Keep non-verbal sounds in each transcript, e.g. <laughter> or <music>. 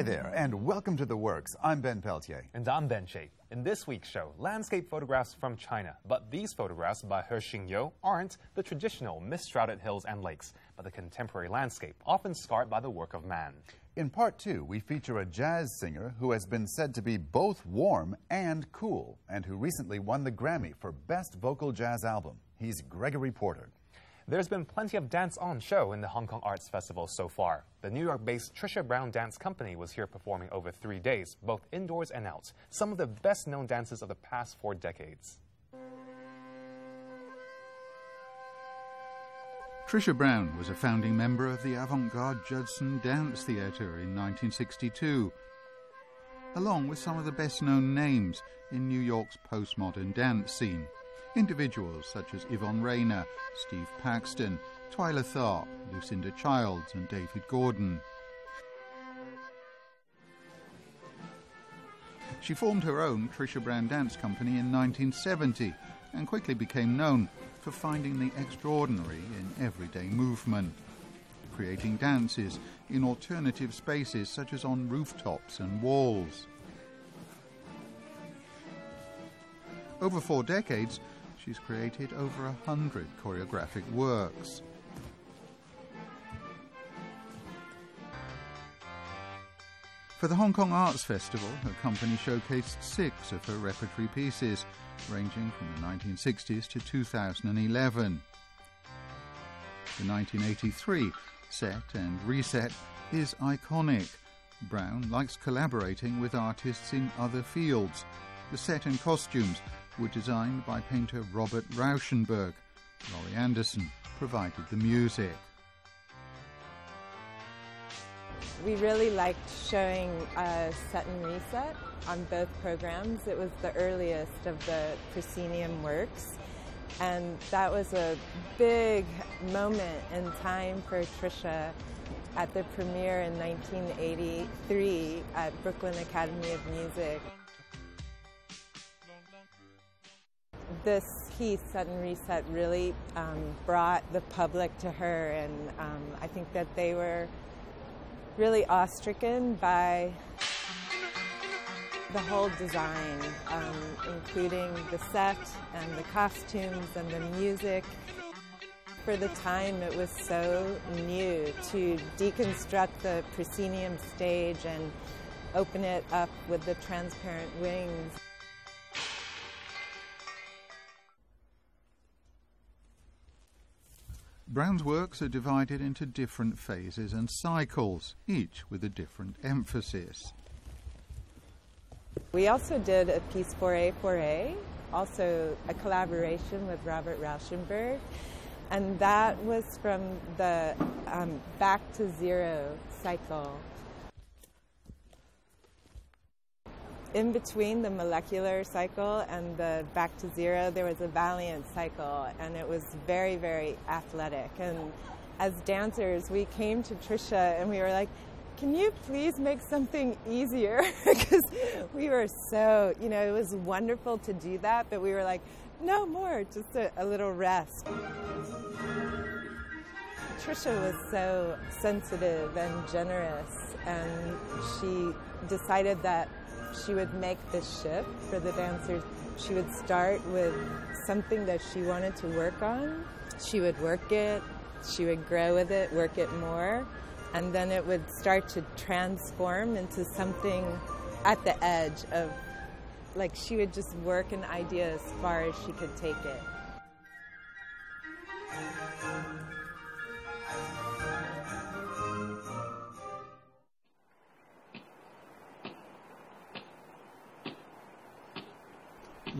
Hi there, and welcome to The Works. I'm Ben Peltier. And I'm Ben Shape. In this week's show, landscape photographs from China. But these photographs by He Xingyou aren't the traditional mist-shrouded hills and lakes, but the contemporary landscape, often scarred by the work of man. In part two, we feature a jazz singer who has been said to be both warm and cool, and who recently won the Grammy for Best Vocal Jazz Album. He's Gregory Porter. There's been plenty of dance on show in the Hong Kong Arts Festival so far. The New York based Trisha Brown Dance Company was here performing over three days, both indoors and out. Some of the best known dances of the past four decades. Trisha Brown was a founding member of the avant garde Judson Dance Theatre in 1962, along with some of the best known names in New York's postmodern dance scene. Individuals such as Yvonne Rainer, Steve Paxton, Twyla Tharp, Lucinda Childs, and David Gordon. She formed her own Trisha Brown Dance Company in 1970 and quickly became known for finding the extraordinary in everyday movement, creating dances in alternative spaces such as on rooftops and walls. Over four decades, she's created over a hundred choreographic works. For the Hong Kong Arts Festival, her company showcased six of her repertory pieces, ranging from the 1960s to 2011. The 1983 set and reset is iconic. Brown likes collaborating with artists in other fields. The set and costumes were designed by painter Robert Rauschenberg. Laurie Anderson provided the music. We really liked showing a set and reset on both programs. It was the earliest of the proscenium works, and that was a big moment in time for Trisha at the premiere in 1983 at Brooklyn Academy of Music. This Set and Reset, really um, brought the public to her, and um, I think that they were really awe-stricken by the whole design, um, including the set and the costumes and the music. For the time, it was so new to deconstruct the proscenium stage and open it up with the transparent wings. Brown's works are divided into different phases and cycles, each with a different emphasis. We also did a piece Foray Forêt, also a collaboration with Robert Rauschenberg, and that was from the um, Back to Zero cycle in between the molecular cycle and the back to zero, there was a valiant cycle, and it was very, very athletic. And as dancers, we came to Trisha and we were like, can you please make something easier? <laughs> Because we were so, you know, it was wonderful to do that, but we were like, no more, just a, a little rest. Trisha was so sensitive and generous, and she decided that she would make this shift for the dancers. She would start with something that she wanted to work on. She would work it, she would grow with it, work it more, and then it would start to transform into something at the edge of like she would just work an idea as far as she could take it.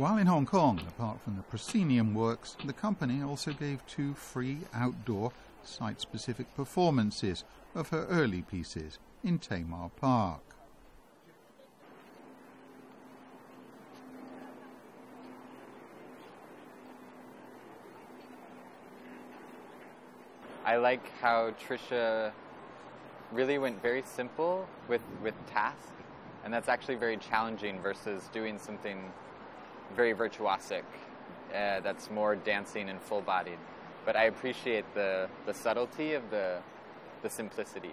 While in Hong Kong, apart from the proscenium works, the company also gave two free outdoor, site specific performances of her early pieces in Tamar Park. I like how Trisha really went very simple with, with task, and that's actually very challenging versus doing something very virtuosic, uh, that's more dancing and full bodied. But I appreciate the, the subtlety of the, the simplicity.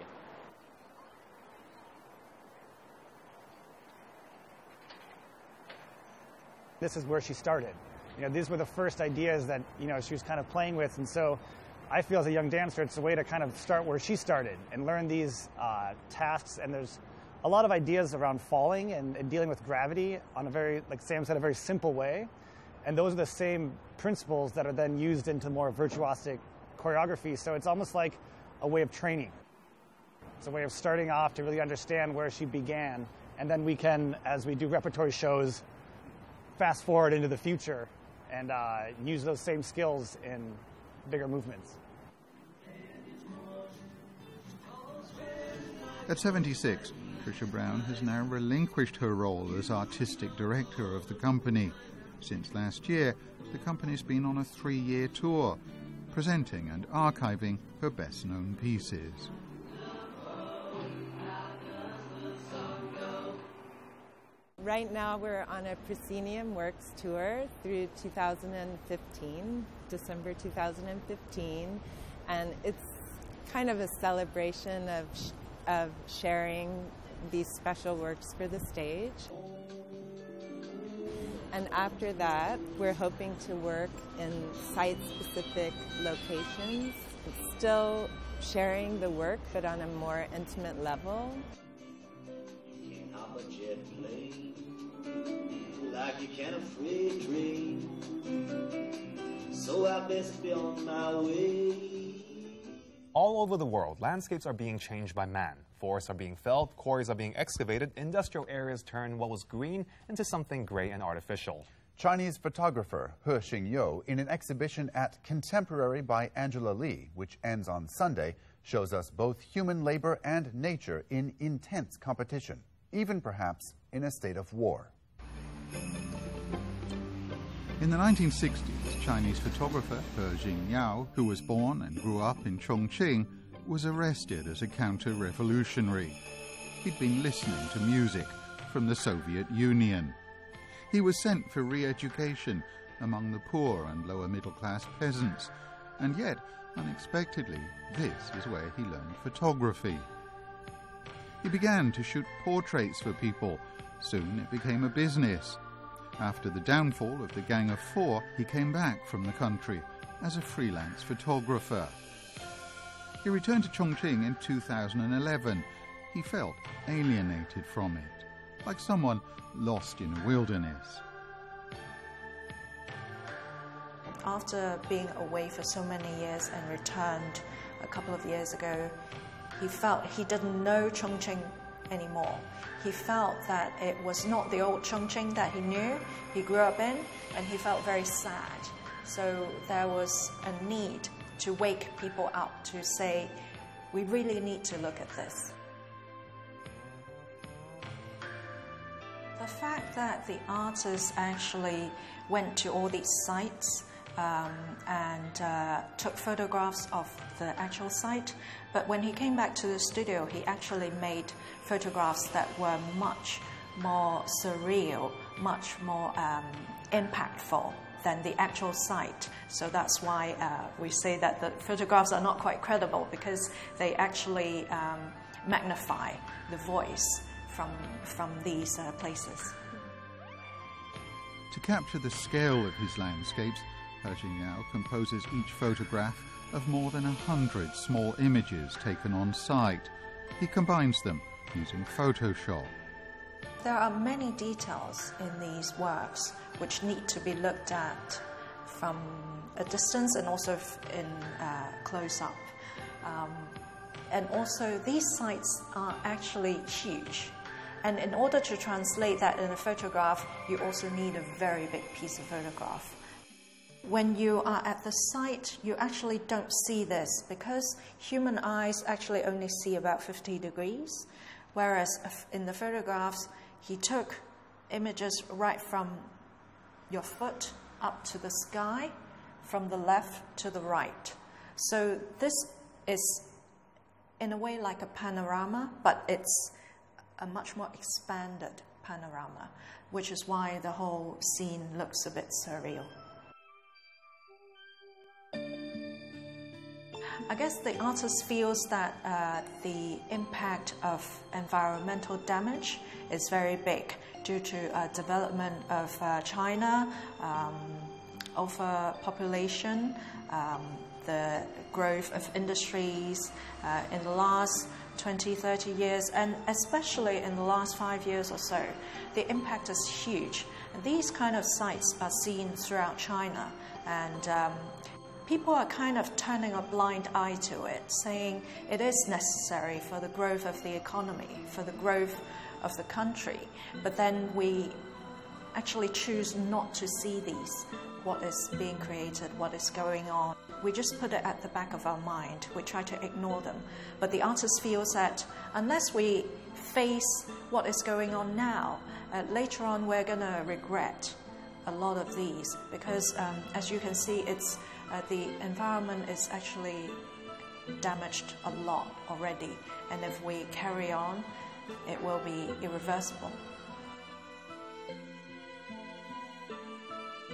This is where she started. You know, these were the first ideas that, you know, she was kind of playing with. And so I feel as a young dancer, it's a way to kind of start where she started and learn these uh, tasks. And there's a lot of ideas around falling and, and dealing with gravity on a very, like Sam said, a very simple way. And those are the same principles that are then used into more virtuosic choreography. So it's almost like a way of training. It's a way of starting off to really understand where she began. And then we can, as we do repertory shows, fast forward into the future and uh, use those same skills in bigger movements. At 76, Trisha Brown has now relinquished her role as artistic director of the company. Since last year, the company's been on a three year tour, presenting and archiving her best known pieces. Right now, we're on a Proscenium Works tour through 2015, December 2015, and it's kind of a celebration of, of sharing these special works for the stage. And after that, we're hoping to work in site specific locations, still sharing the work, but on a more intimate level. Like you can a free dream. So I best be on my way. All over the world, landscapes are being changed by man. Forests are being felled, quarries are being excavated, industrial areas turn what was green into something gray and artificial. Chinese photographer He Xingyou, in an exhibition at Contemporary by Angela Li, which ends on Sunday, shows us both human labor and nature in intense competition, even perhaps in a state of war. In the 1960s, Chinese photographer He Xingyou, who was born and grew up in Chongqing, was arrested as a counter revolutionary. He'd been listening to music from the Soviet Union. He was sent for re education among the poor and lower middle class peasants, and yet, unexpectedly, this is where he learned photography. He began to shoot portraits for people. Soon it became a business. After the downfall of the Gang of Four, he came back from the country as a freelance photographer. He returned to Chongqing in 2011. He felt alienated from it, like someone lost in a wilderness. After being away for so many years and returned a couple of years ago, he felt he didn't know Chongqing anymore. He felt that it was not the old Chongqing that he knew, he grew up in, and he felt very sad. So there was a need to wake people up to say, we really need to look at this. The fact that the artist actually went to all these sites um, and uh, took photographs of the actual site, but when he came back to the studio, he actually made photographs that were much more surreal, much more um, impactful than the actual site. So that's why uh, we say that the photographs are not quite credible because they actually um, magnify the voice from, from these uh, places. To capture the scale of his landscapes, He composes each photograph of more than a hundred small images taken on site. He combines them using Photoshop. There are many details in these works which need to be looked at from a distance and also in uh, close up. Um, and also, these sites are actually huge. And in order to translate that in a photograph, you also need a very big piece of photograph. When you are at the site, you actually don't see this because human eyes actually only see about 50 degrees, whereas in the photographs, he took images right from your foot up to the sky, from the left to the right. So this is, in a way, like a panorama, but it's a much more expanded panorama, which is why the whole scene looks a bit surreal. I guess the artist feels that uh, the impact of environmental damage is very big due to uh, development of uh, China, um, overpopulation, um, the growth of industries uh, in the last 20, 30 years, and especially in the last five years or so, the impact is huge. And these kind of sites are seen throughout China, and um, people are kind of turning a blind eye to it, saying it is necessary for the growth of the economy, for the growth of the country. But then we actually choose not to see these, what is being created, what is going on. We just put it at the back of our mind. We try to ignore them. But the artist feels that unless we face what is going on now, uh, later on we're going to regret a lot of these because, um, as you can see, it's uh, the environment is actually damaged a lot already, and if we carry on, it will be irreversible.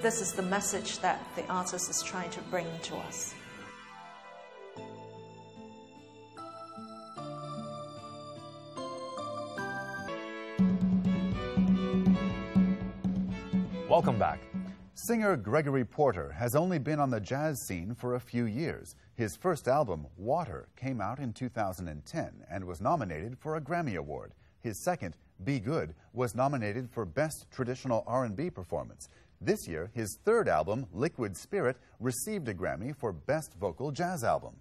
This is the message that the artist is trying to bring to us. Welcome back. Singer Gregory Porter has only been on the jazz scene for a few years. His first album, Water, came out in 2010 and was nominated for a Grammy Award. His second, Be Good, was nominated for Best Traditional R&B Performance. This year, his third album, Liquid Spirit, received a Grammy for Best Vocal Jazz Album.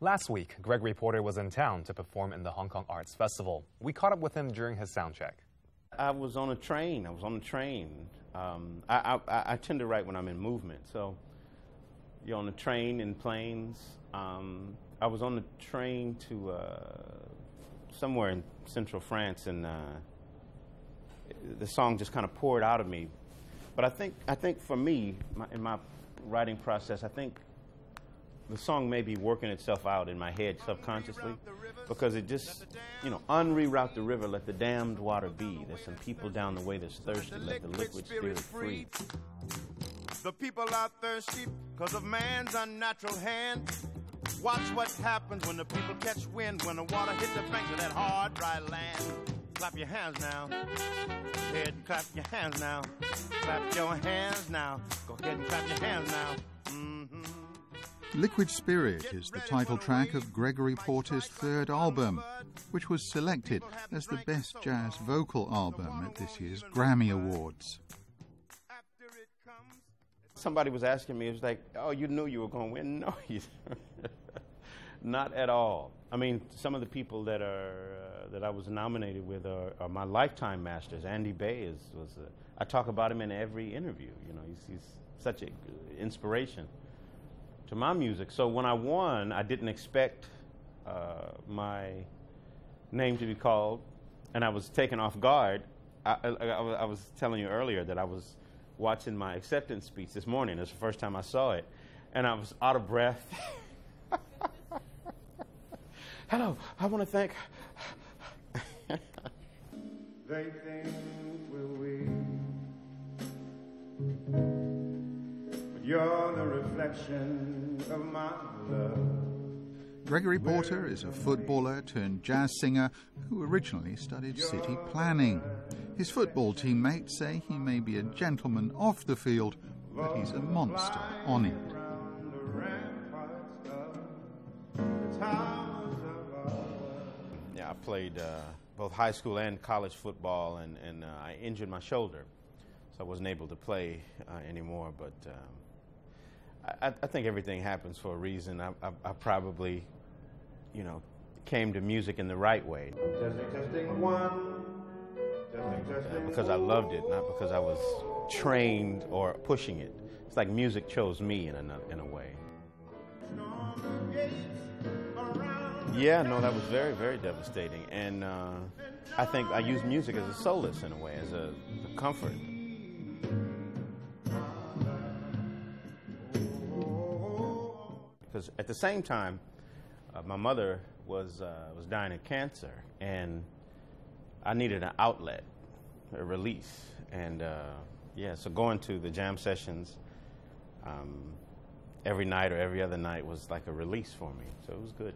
Last week, Gregory Porter was in town to perform in the Hong Kong Arts Festival. We caught up with him during his sound check. I was on a train. I was on a train. Um, I, I, I, tend to write when I'm in movement. So you're on a train in planes. Um, I was on the train to uh, somewhere in central France, and uh, the song just kind of poured out of me. But I think, I think for me, my, in my writing process, I think the song may be working itself out in my head subconsciously because it just, you know, unreroute the river, let the damned water be. There's some people down the way that's thirsty, let the liquid spirit free. The people are thirsty because of man's unnatural hand. Watch what happens when the people catch wind, when the water hits the banks of that hard, dry land. Clap your hands now. Go ahead and clap your hands now. Clap your hands now. Go ahead and clap your hands now. Liquid Spirit is the title track of Gregory Porter's third album, which was selected as the best jazz vocal album at this year's Grammy Awards. Somebody was asking me, it was like, oh, you knew you were going to win? <laughs> No, not at all. I mean, some of the people that are uh, that I was nominated with are, are, my lifetime masters. Andy Bey is was. Uh, I talk about him in every interview. You know, he's, he's such an inspiration to my music. So when I won, I didn't expect uh, my name to be called, and I was taken off guard. I, I, I, was telling you earlier that I was watching my acceptance speech this morning. It's the first time I saw it, and I was out of breath. <laughs> Hello, I want to thank. You're the reflection of my love. Gregory Porter is a footballer turned jazz singer who originally studied city planning. His football teammates say he may be a gentleman off the field, but he's a monster on it. Yeah, I played uh, both high school and college football, and, and uh, I injured my shoulder, so I wasn't able to play uh, anymore. But um, I, I, think everything happens for a reason. I, I, I, probably, you know, came to music in the right way. Testing, testing, one. Testing, testing, because I loved it, not because I was trained or pushing it. It's like music chose me in a, in a way. Yeah, no, that was very, very devastating. And uh, I think I use music as a solace in a way, as a, a comfort. Because at the same time, uh, my mother was, uh, was dying of cancer, and I needed an outlet, a release. And uh, yeah, so going to the jam sessions, um, every night or every other night was like a release for me. So it was good.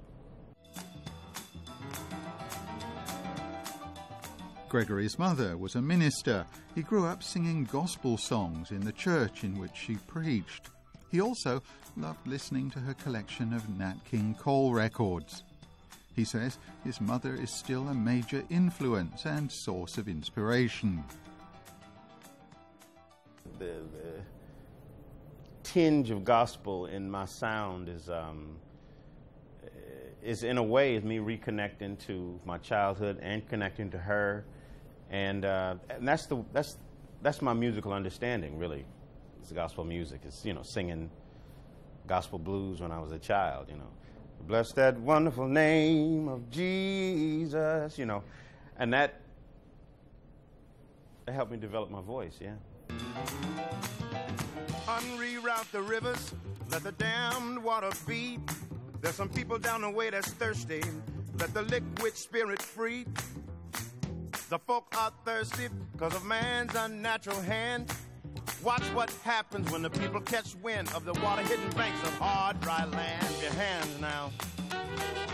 Gregory's mother was a minister. He grew up singing gospel songs in the church in which she preached. He also loved listening to her collection of Nat King Cole records. He says his mother is still a major influence and source of inspiration. The, the tinge of gospel in my sound is um, is in a way is me reconnecting to my childhood and connecting to her and, uh, and that's the that's that's my musical understanding really. It's gospel music. It's you know singing gospel blues when I was a child. You know, bless that wonderful name of Jesus. You know, and that that helped me develop my voice. Yeah. Unreroute the rivers, let the damned water beat. There's some people down the way that's thirsty. Let the liquid spirit free. The folk are thirsty because of man's unnatural hand. Watch what happens when the people catch wind of the water hitting banks of hard, dry land. Clap Your hands now.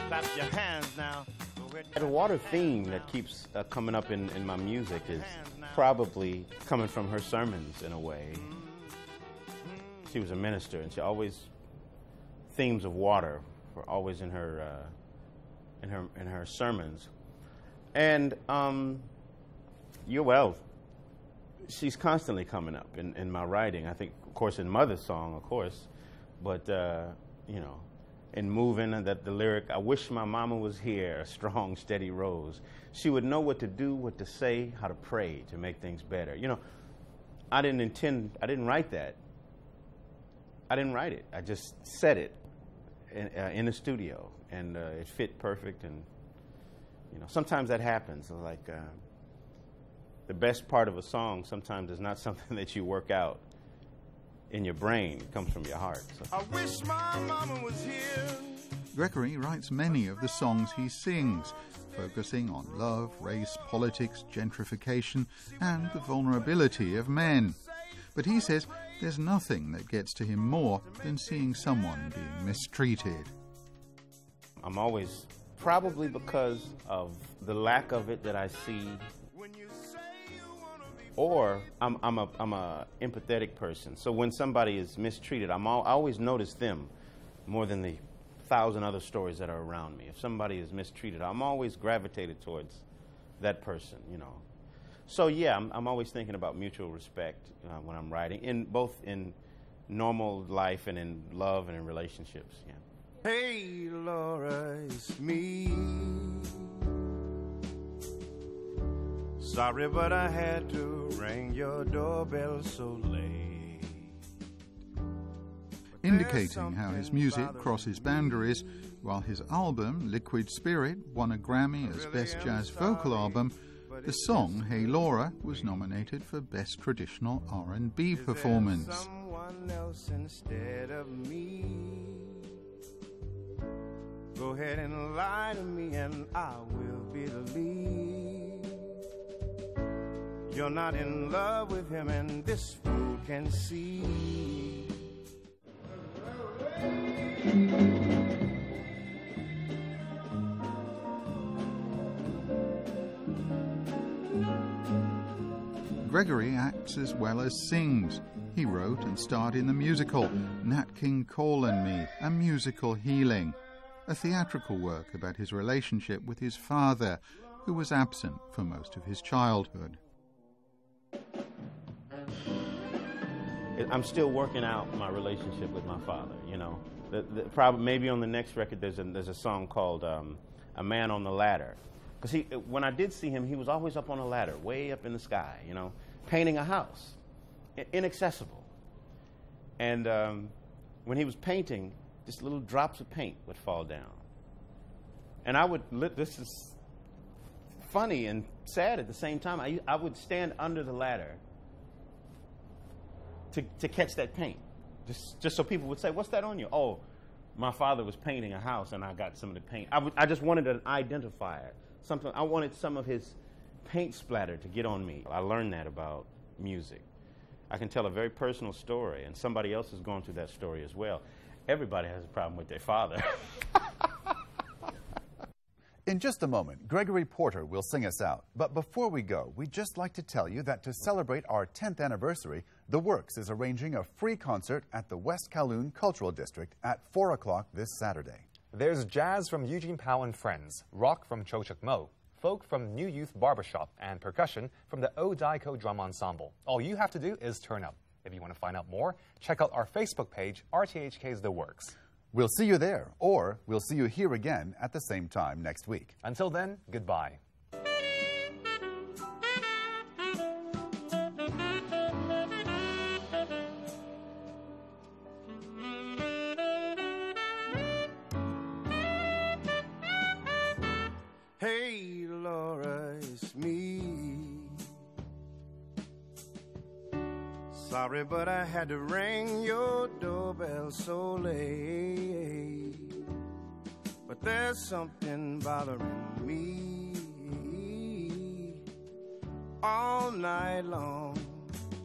Clap your hands now. The water theme that keeps uh, coming up in, in my music is probably coming from her sermons in a way. She was a minister, and she always themes of water were always in her uh, in her in her sermons. And um, you're well, she's constantly coming up in, in my writing. I think, of course, in Mother's Song, of course, but, uh, you know, in Moving, that the lyric, I wish my mama was here, a strong, steady rose. She would know what to do, what to say, how to pray to make things better. You know, I didn't intend, I didn't write that. I didn't write it. I just said it in, uh, in the studio, and uh, it fit perfect. And you know, sometimes that happens. Like uh, the best part of a song sometimes is not <laughs> something that you work out in your brain. It comes from your heart. So. I wish my mama was here. Gregory writes many of the songs he sings, focusing on love, race, politics, gentrification, and the vulnerability of men. But he says there's nothing that gets to him more than seeing someone being mistreated. I'm always probably because of the lack of it that I see or I'm, I'm, a, I'm a empathetic person. So when somebody is mistreated, I'm all, I always notice them more than the thousand other stories that are around me. If somebody is mistreated, I'm always gravitated towards that person, you know. So yeah, I'm, I'm always thinking about mutual respect uh, when I'm writing, in both in normal life and in love and in relationships. Yeah. Hey, Laura, it's me. Sorry, but I had to ring your doorbell so late. Indicating how his music crosses boundaries, while his album, Liquid Spirit, won a Grammy as Best Jazz Vocal Album, the song Hey Laura was nominated for Best Traditional R&B Performance. Go ahead and lie to me and I will believe You're not in love with him and this fool can see Gregory acts as well as sings. He wrote and starred in the musical Nat King Cole and Me, a musical healing a theatrical work about his relationship with his father, who was absent for most of his childhood. I'm still working out my relationship with my father, you know. The, the, probably maybe on the next record there's a, there's a song called um, "A Man on the Ladder," because he when I did see him, he was always up on a ladder, way up in the sky, you know, painting a house, inaccessible. And um, when he was painting, just little drops of paint would fall down. And I would, this is funny and sad at the same time. I, I would stand under the ladder to, to catch that paint. Just, just so people would say, What's that on you? Oh, my father was painting a house and I got some of the paint. I, I just wanted an identifier. Something, I wanted some of his paint splatter to get on me. I learned that about music. I can tell a very personal story, and somebody else is going through that story as well. everybody has a problem with their father. <laughs> In just a moment, Gregory Porter will sing us out. But before we go, we'd just like to tell you that to celebrate our 10th anniversary, The Works is arranging a free concert at the West Kowloon Cultural District at 4 o'clock this Saturday. There's jazz from Eugene Pao and Friends, rock from Cho Chuk Mo, folk from New Youth Barbershop, and percussion from the Odaiko Drum Ensemble. All you have to do is turn up. If you want to find out more, check out our Facebook page, RTHK's The Works. We'll see you there, or we'll see you here again at the same time next week. Until then, goodbye. Me. All night long,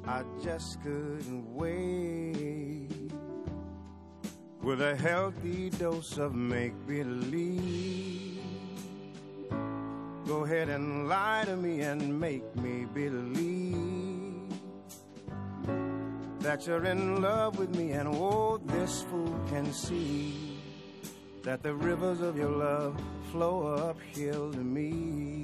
I just couldn't wait. With a healthy dose of make believe. Go ahead and lie to me and make me believe that you're in love with me, and oh, this fool can see that the rivers of your love flow uphill to me.